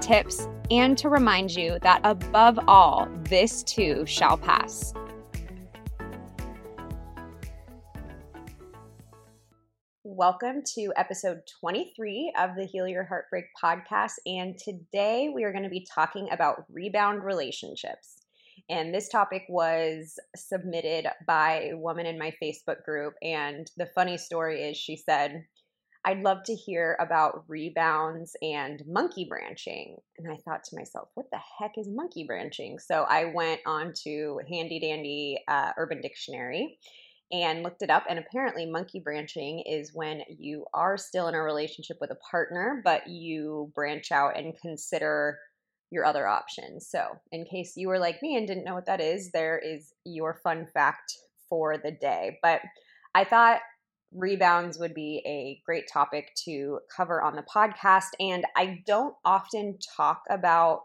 tips, and to remind you that above all, this too shall pass. Welcome to episode 23 of the Heal Your Heartbreak podcast. And today we are going to be talking about rebound relationships. And this topic was submitted by a woman in my Facebook group. And the funny story is, she said, I'd love to hear about rebounds and monkey branching. And I thought to myself, what the heck is monkey branching? So I went on to Handy Dandy uh, Urban Dictionary and looked it up. And apparently, monkey branching is when you are still in a relationship with a partner, but you branch out and consider your other options. So, in case you were like me and didn't know what that is, there is your fun fact for the day. But I thought rebounds would be a great topic to cover on the podcast. And I don't often talk about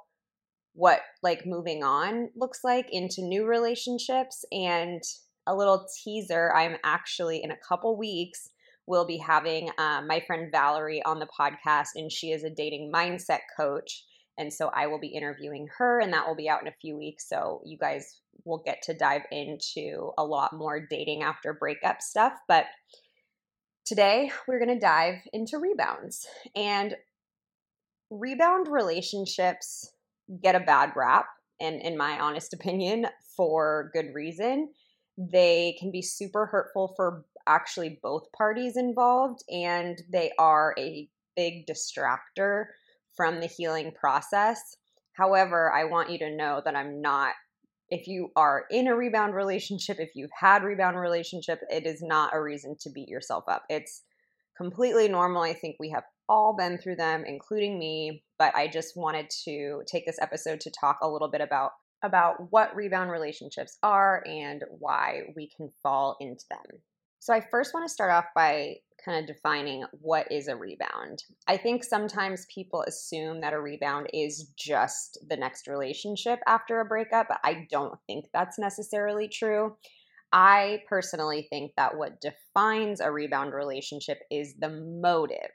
what like moving on looks like into new relationships. And a little teaser I'm actually in a couple weeks will be having um, my friend Valerie on the podcast, and she is a dating mindset coach. And so I will be interviewing her, and that will be out in a few weeks. So you guys will get to dive into a lot more dating after breakup stuff. But Today, we're going to dive into rebounds. And rebound relationships get a bad rap, and in my honest opinion, for good reason. They can be super hurtful for actually both parties involved, and they are a big distractor from the healing process. However, I want you to know that I'm not if you are in a rebound relationship, if you've had rebound relationship, it is not a reason to beat yourself up. It's completely normal. I think we have all been through them, including me, but I just wanted to take this episode to talk a little bit about about what rebound relationships are and why we can fall into them. So I first want to start off by kind of defining what is a rebound. I think sometimes people assume that a rebound is just the next relationship after a breakup, but I don't think that's necessarily true. I personally think that what defines a rebound relationship is the motive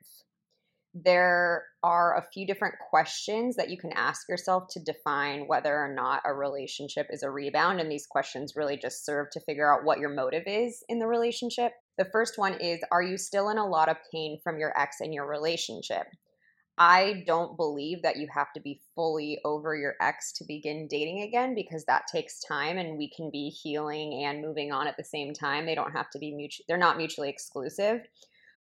there are a few different questions that you can ask yourself to define whether or not a relationship is a rebound. And these questions really just serve to figure out what your motive is in the relationship. The first one is Are you still in a lot of pain from your ex and your relationship? I don't believe that you have to be fully over your ex to begin dating again because that takes time and we can be healing and moving on at the same time. They don't have to be mutual, they're not mutually exclusive.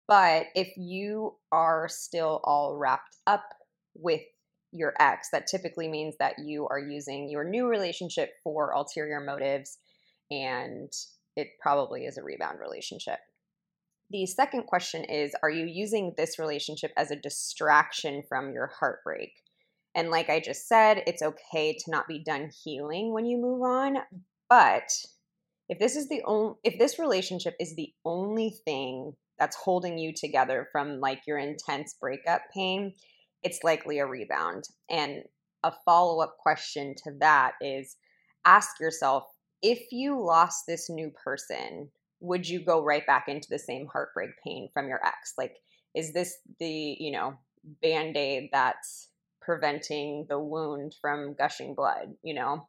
But if you are still all wrapped up with your ex, that typically means that you are using your new relationship for ulterior motives and it probably is a rebound relationship. The second question is Are you using this relationship as a distraction from your heartbreak? And like I just said, it's okay to not be done healing when you move on. But if this is the only, if this relationship is the only thing that's holding you together from like your intense breakup pain, it's likely a rebound. And a follow up question to that is ask yourself if you lost this new person, would you go right back into the same heartbreak pain from your ex? Like, is this the, you know, band aid that's preventing the wound from gushing blood? You know,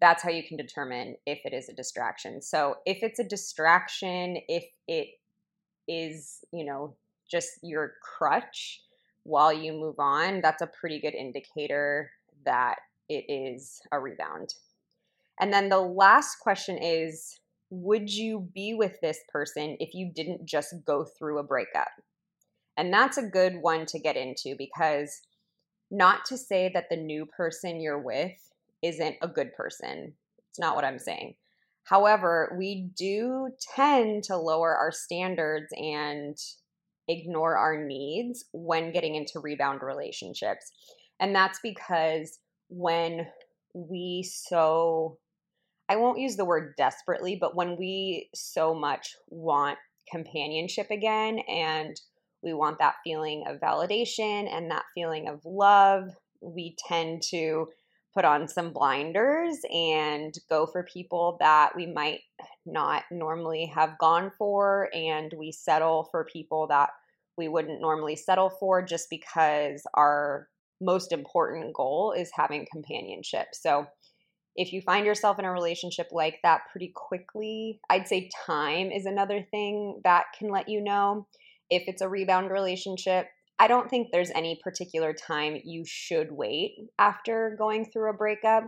that's how you can determine if it is a distraction. So, if it's a distraction, if it is, you know, just your crutch while you move on, that's a pretty good indicator that it is a rebound. And then the last question is Would you be with this person if you didn't just go through a breakup? And that's a good one to get into because not to say that the new person you're with isn't a good person. It's not what I'm saying. However, we do tend to lower our standards and ignore our needs when getting into rebound relationships. And that's because when we so, I won't use the word desperately, but when we so much want companionship again and we want that feeling of validation and that feeling of love, we tend to put on some blinders and go for people that we might not normally have gone for. And we settle for people that we wouldn't normally settle for just because our most important goal is having companionship. So, if you find yourself in a relationship like that pretty quickly, I'd say time is another thing that can let you know if it's a rebound relationship. I don't think there's any particular time you should wait after going through a breakup.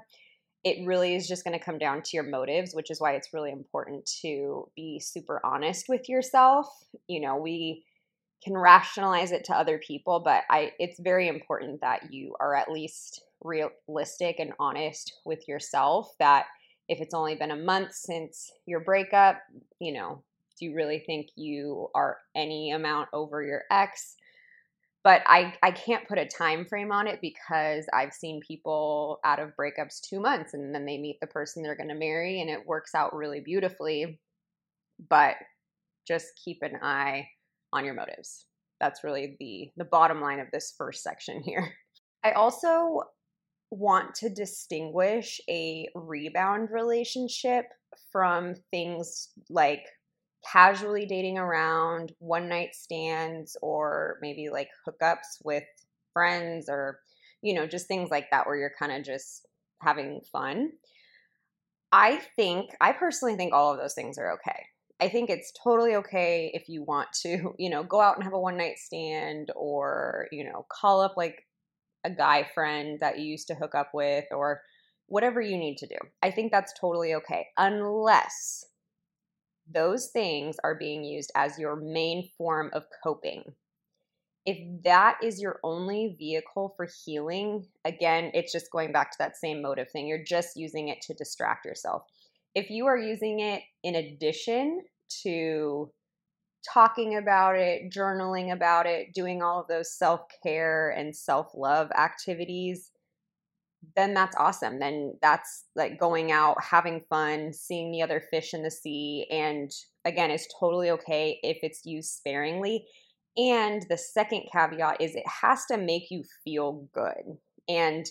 It really is just going to come down to your motives, which is why it's really important to be super honest with yourself. You know, we can rationalize it to other people, but I it's very important that you are at least realistic and honest with yourself that if it's only been a month since your breakup, you know, do you really think you are any amount over your ex? But I, I can't put a time frame on it because I've seen people out of breakups two months and then they meet the person they're going to marry and it works out really beautifully. But just keep an eye on your motives. That's really the the bottom line of this first section here. I also want to distinguish a rebound relationship from things like casually dating around, one night stands, or maybe like hookups with friends, or, you know, just things like that where you're kind of just having fun. I think, I personally think all of those things are okay. I think it's totally okay if you want to, you know, go out and have a one night stand or, you know, call up like a guy friend that you used to hook up with or whatever you need to do. I think that's totally okay unless those things are being used as your main form of coping. If that is your only vehicle for healing, again, it's just going back to that same motive thing. You're just using it to distract yourself. If you are using it in addition to talking about it, journaling about it, doing all of those self care and self love activities, then that's awesome. Then that's like going out, having fun, seeing the other fish in the sea. And again, it's totally okay if it's used sparingly. And the second caveat is it has to make you feel good. And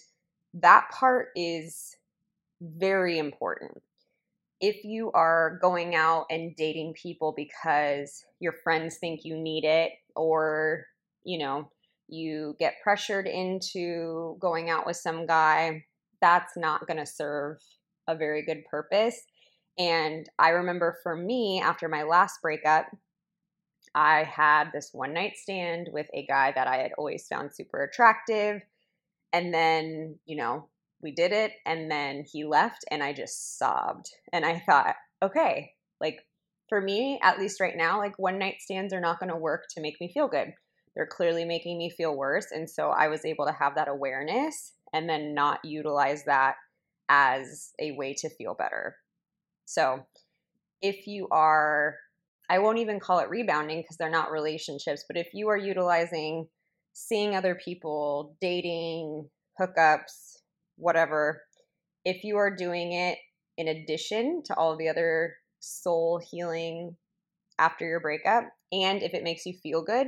that part is very important if you are going out and dating people because your friends think you need it or you know you get pressured into going out with some guy that's not going to serve a very good purpose and i remember for me after my last breakup i had this one night stand with a guy that i had always found super attractive and then you know we did it and then he left and I just sobbed. And I thought, okay, like for me, at least right now, like one night stands are not going to work to make me feel good. They're clearly making me feel worse. And so I was able to have that awareness and then not utilize that as a way to feel better. So if you are, I won't even call it rebounding because they're not relationships, but if you are utilizing seeing other people, dating, hookups, whatever, if you are doing it in addition to all the other soul healing after your breakup, and if it makes you feel good,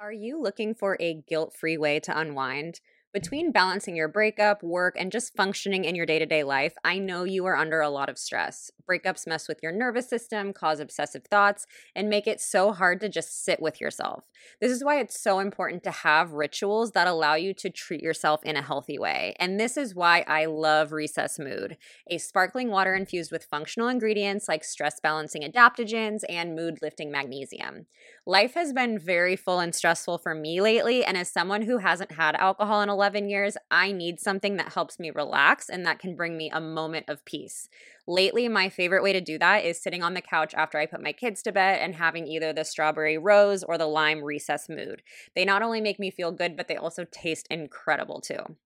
Are you looking for a guilt free way to unwind? Between balancing your breakup, work, and just functioning in your day to day life, I know you are under a lot of stress. Breakups mess with your nervous system, cause obsessive thoughts, and make it so hard to just sit with yourself. This is why it's so important to have rituals that allow you to treat yourself in a healthy way. And this is why I love Recess Mood, a sparkling water infused with functional ingredients like stress balancing adaptogens and mood lifting magnesium. Life has been very full and stressful for me lately, and as someone who hasn't had alcohol in 11 years, I need something that helps me relax and that can bring me a moment of peace. Lately, my favorite way to do that is sitting on the couch after I put my kids to bed and having either the strawberry rose or the lime recess mood. They not only make me feel good, but they also taste incredible too.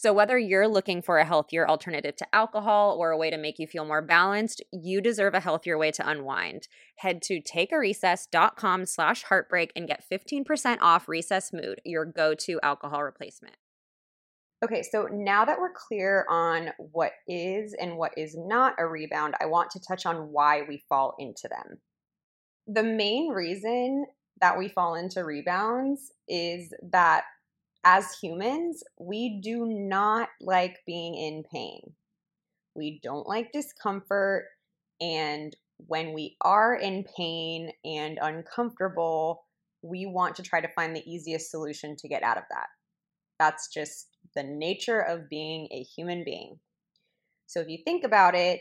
So, whether you're looking for a healthier alternative to alcohol or a way to make you feel more balanced, you deserve a healthier way to unwind. Head to takearecess.com slash heartbreak and get 15% off Recess Mood, your go-to alcohol replacement. Okay, so now that we're clear on what is and what is not a rebound, I want to touch on why we fall into them. The main reason that we fall into rebounds is that as humans, we do not like being in pain. We don't like discomfort. And when we are in pain and uncomfortable, we want to try to find the easiest solution to get out of that. That's just the nature of being a human being. So if you think about it,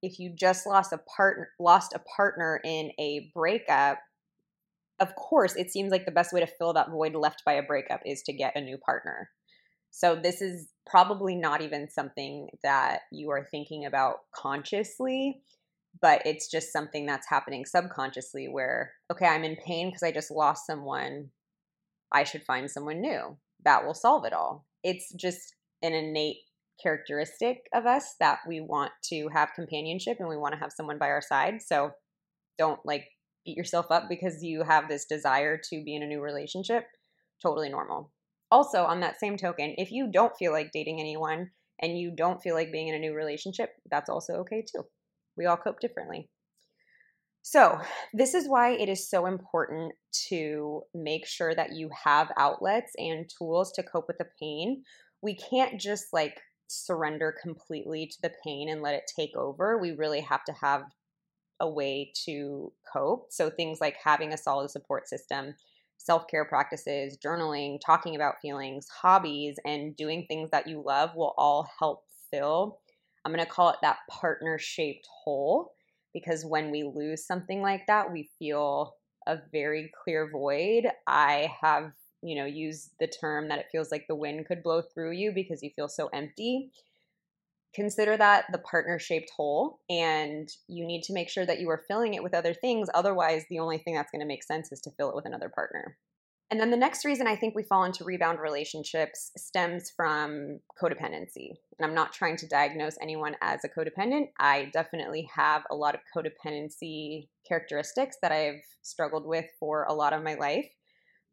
if you just lost a partner lost a partner in a breakup, of course, it seems like the best way to fill that void left by a breakup is to get a new partner. So, this is probably not even something that you are thinking about consciously, but it's just something that's happening subconsciously where, okay, I'm in pain because I just lost someone. I should find someone new. That will solve it all. It's just an innate characteristic of us that we want to have companionship and we want to have someone by our side. So, don't like beat yourself up because you have this desire to be in a new relationship, totally normal. Also, on that same token, if you don't feel like dating anyone and you don't feel like being in a new relationship, that's also okay too. We all cope differently. So, this is why it is so important to make sure that you have outlets and tools to cope with the pain. We can't just like surrender completely to the pain and let it take over. We really have to have a way to cope. So things like having a solid support system, self care practices, journaling, talking about feelings, hobbies, and doing things that you love will all help fill. I'm going to call it that partner shaped hole because when we lose something like that, we feel a very clear void. I have, you know, used the term that it feels like the wind could blow through you because you feel so empty consider that the partner shaped hole and you need to make sure that you are filling it with other things otherwise the only thing that's going to make sense is to fill it with another partner. And then the next reason i think we fall into rebound relationships stems from codependency and i'm not trying to diagnose anyone as a codependent. I definitely have a lot of codependency characteristics that i've struggled with for a lot of my life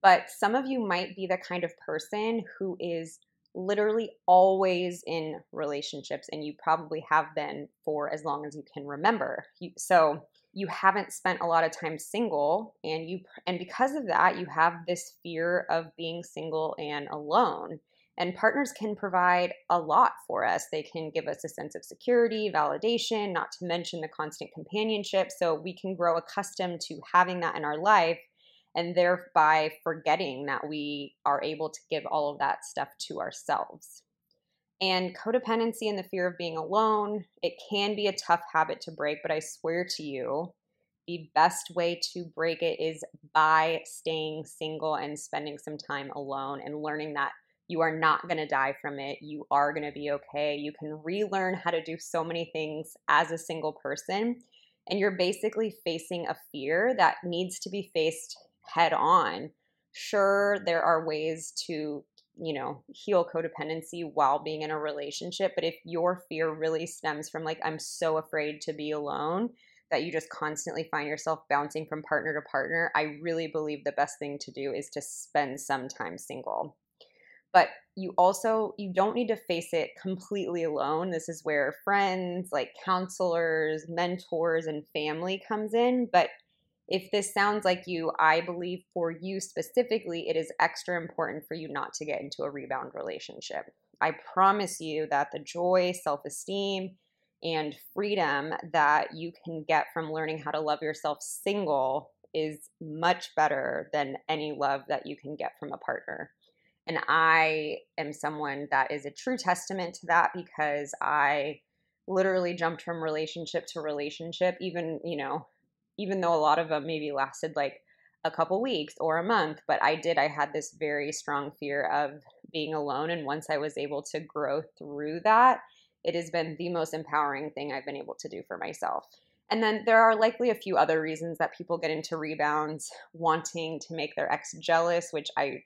but some of you might be the kind of person who is literally always in relationships and you probably have been for as long as you can remember. You, so you haven't spent a lot of time single and you and because of that you have this fear of being single and alone. And partners can provide a lot for us. They can give us a sense of security, validation, not to mention the constant companionship. So we can grow accustomed to having that in our life and thereby forgetting that we are able to give all of that stuff to ourselves. And codependency and the fear of being alone, it can be a tough habit to break, but I swear to you, the best way to break it is by staying single and spending some time alone and learning that you are not going to die from it. You are going to be okay. You can relearn how to do so many things as a single person. And you're basically facing a fear that needs to be faced head on. Sure, there are ways to, you know, heal codependency while being in a relationship. But if your fear really stems from, like, I'm so afraid to be alone, that you just constantly find yourself bouncing from partner to partner, I really believe the best thing to do is to spend some time single but you also you don't need to face it completely alone this is where friends like counselors mentors and family comes in but if this sounds like you i believe for you specifically it is extra important for you not to get into a rebound relationship. I promise you that the joy self-esteem and freedom that you can get from learning how to love yourself single is much better than any love that you can get from a partner. And I am someone that is a true testament to that because I literally jumped from relationship to relationship, even, you know, even though a lot of them maybe lasted like a couple weeks or a month, but I did, I had this very strong fear of being alone. And once I was able to grow through that, it has been the most empowering thing I've been able to do for myself. And then there are likely a few other reasons that people get into rebounds wanting to make their ex jealous, which I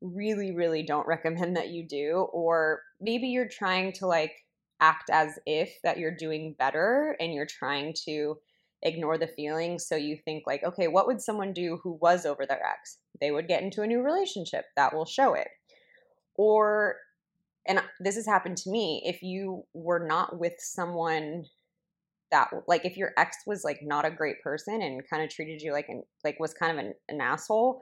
really, really don't recommend that you do. Or maybe you're trying to like act as if that you're doing better and you're trying to ignore the feelings. So you think, like, okay, what would someone do who was over their ex? They would get into a new relationship that will show it. Or, and this has happened to me, if you were not with someone that like if your ex was like not a great person and kind of treated you like an like was kind of an, an asshole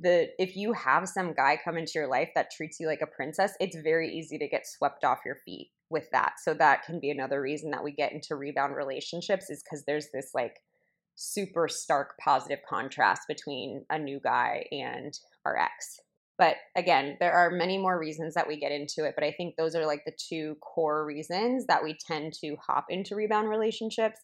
the if you have some guy come into your life that treats you like a princess, it's very easy to get swept off your feet with that. So that can be another reason that we get into rebound relationships is because there's this like super stark positive contrast between a new guy and our ex. But again, there are many more reasons that we get into it, but I think those are like the two core reasons that we tend to hop into rebound relationships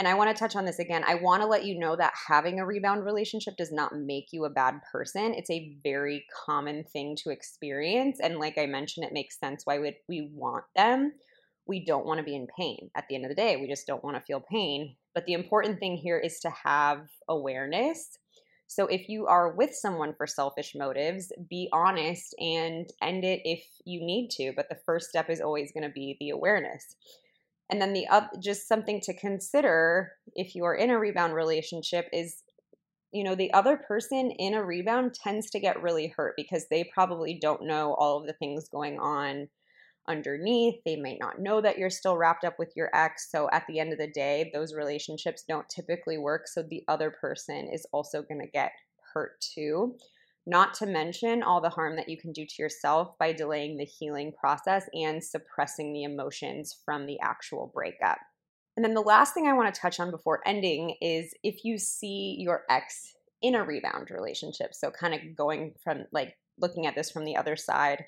and I want to touch on this again. I want to let you know that having a rebound relationship does not make you a bad person. It's a very common thing to experience. And like I mentioned, it makes sense why we, we want them. We don't want to be in pain. At the end of the day, we just don't want to feel pain. But the important thing here is to have awareness. So if you are with someone for selfish motives, be honest and end it if you need to. But the first step is always going to be the awareness. And then the other, just something to consider if you are in a rebound relationship is, you know, the other person in a rebound tends to get really hurt because they probably don't know all of the things going on underneath. They might not know that you're still wrapped up with your ex. So at the end of the day, those relationships don't typically work. So the other person is also going to get hurt too not to mention all the harm that you can do to yourself by delaying the healing process and suppressing the emotions from the actual breakup. And then the last thing I want to touch on before ending is if you see your ex in a rebound relationship. So, kind of going from like looking at this from the other side.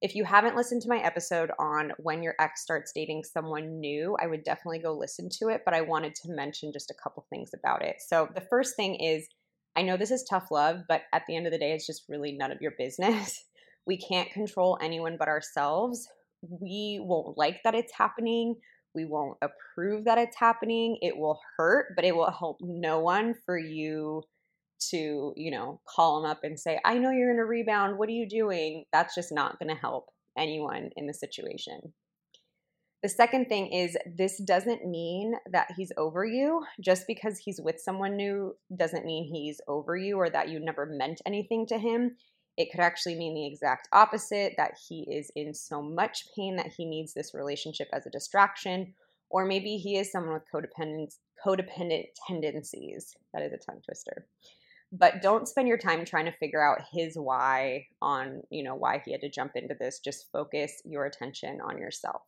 If you haven't listened to my episode on when your ex starts dating someone new, I would definitely go listen to it. But I wanted to mention just a couple things about it. So, the first thing is I know this is tough love, but at the end of the day, it's just really none of your business. We can't control anyone but ourselves. We won't like that it's happening. We won't approve that it's happening. It will hurt, but it will help no one for you to, you know, call them up and say, I know you're in a rebound. What are you doing? That's just not going to help anyone in the situation. The second thing is this doesn't mean that he's over you. Just because he's with someone new doesn't mean he's over you or that you never meant anything to him. It could actually mean the exact opposite that he is in so much pain that he needs this relationship as a distraction. Or maybe he is someone with codependent, codependent tendencies. That is a tongue twister. But don't spend your time trying to figure out his why on, you know, why he had to jump into this. Just focus your attention on yourself.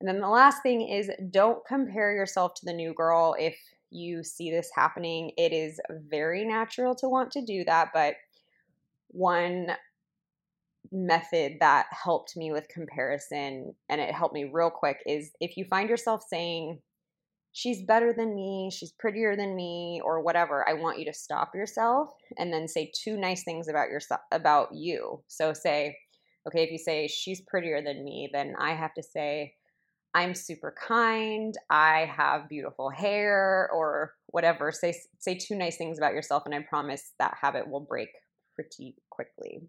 And then the last thing is don't compare yourself to the new girl if you see this happening, it is very natural to want to do that. But one method that helped me with comparison and it helped me real quick is if you find yourself saying, she's better than me, she's prettier than me, or whatever, I want you to stop yourself and then say two nice things about yourself about you. So say, okay, if you say she's prettier than me, then I have to say, I'm super kind, I have beautiful hair, or whatever. Say say two nice things about yourself, and I promise that habit will break pretty quickly.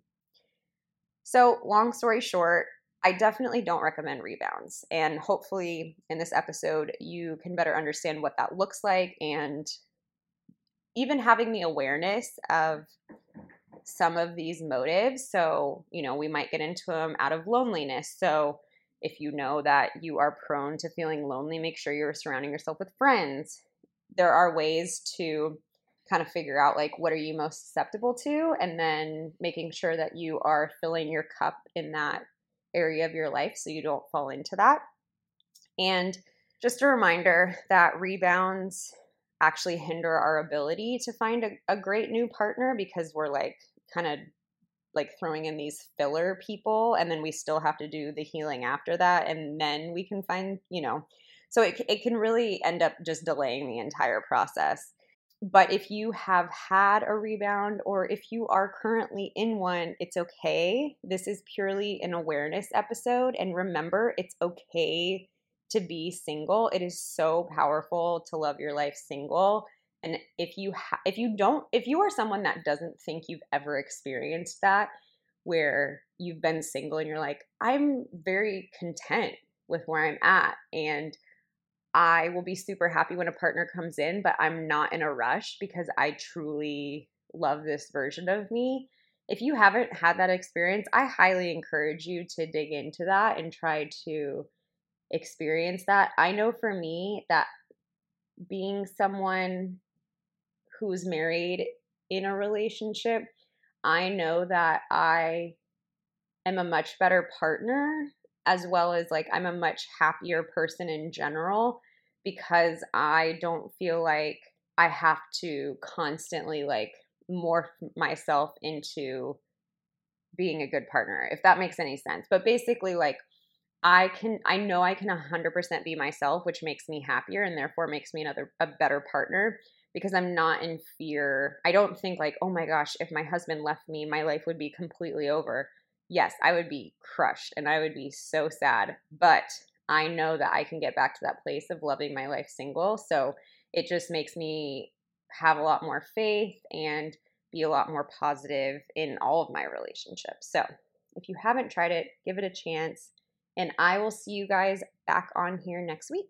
So, long story short, I definitely don't recommend rebounds. And hopefully, in this episode, you can better understand what that looks like and even having the awareness of some of these motives. So, you know, we might get into them out of loneliness. So, if you know that you are prone to feeling lonely, make sure you're surrounding yourself with friends. There are ways to kind of figure out like what are you most susceptible to and then making sure that you are filling your cup in that area of your life so you don't fall into that. And just a reminder that rebounds actually hinder our ability to find a, a great new partner because we're like kind of like throwing in these filler people and then we still have to do the healing after that and then we can find you know so it, it can really end up just delaying the entire process but if you have had a rebound or if you are currently in one, it's okay. This is purely an awareness episode. And remember, it's okay to be single. It is so powerful to love your life single. And if you ha- if you don't if you are someone that doesn't think you've ever experienced that where you've been single and you're like, I'm very content with where I'm at and I will be super happy when a partner comes in, but I'm not in a rush because I truly love this version of me. If you haven't had that experience, I highly encourage you to dig into that and try to experience that. I know for me that being someone who's married in a relationship, I know that I am a much better partner as well as like I'm a much happier person in general because I don't feel like I have to constantly like morph myself into being a good partner, if that makes any sense. But basically, like, I can, I know I can 100% be myself, which makes me happier and therefore makes me another, a better partner because I'm not in fear. I don't think, like, oh my gosh, if my husband left me, my life would be completely over. Yes, I would be crushed and I would be so sad. But I know that I can get back to that place of loving my life single. So it just makes me have a lot more faith and be a lot more positive in all of my relationships. So if you haven't tried it, give it a chance. And I will see you guys back on here next week.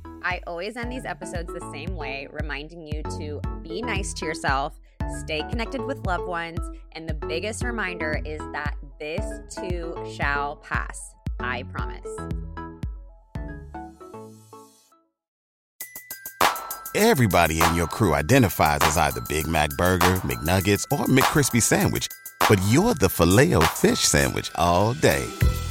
I always end these episodes the same way, reminding you to be nice to yourself, stay connected with loved ones, and the biggest reminder is that this too shall pass. I promise. Everybody in your crew identifies as either Big Mac Burger, McNuggets, or McCrispy Sandwich. But you're the Filet-O-Fish Sandwich all day.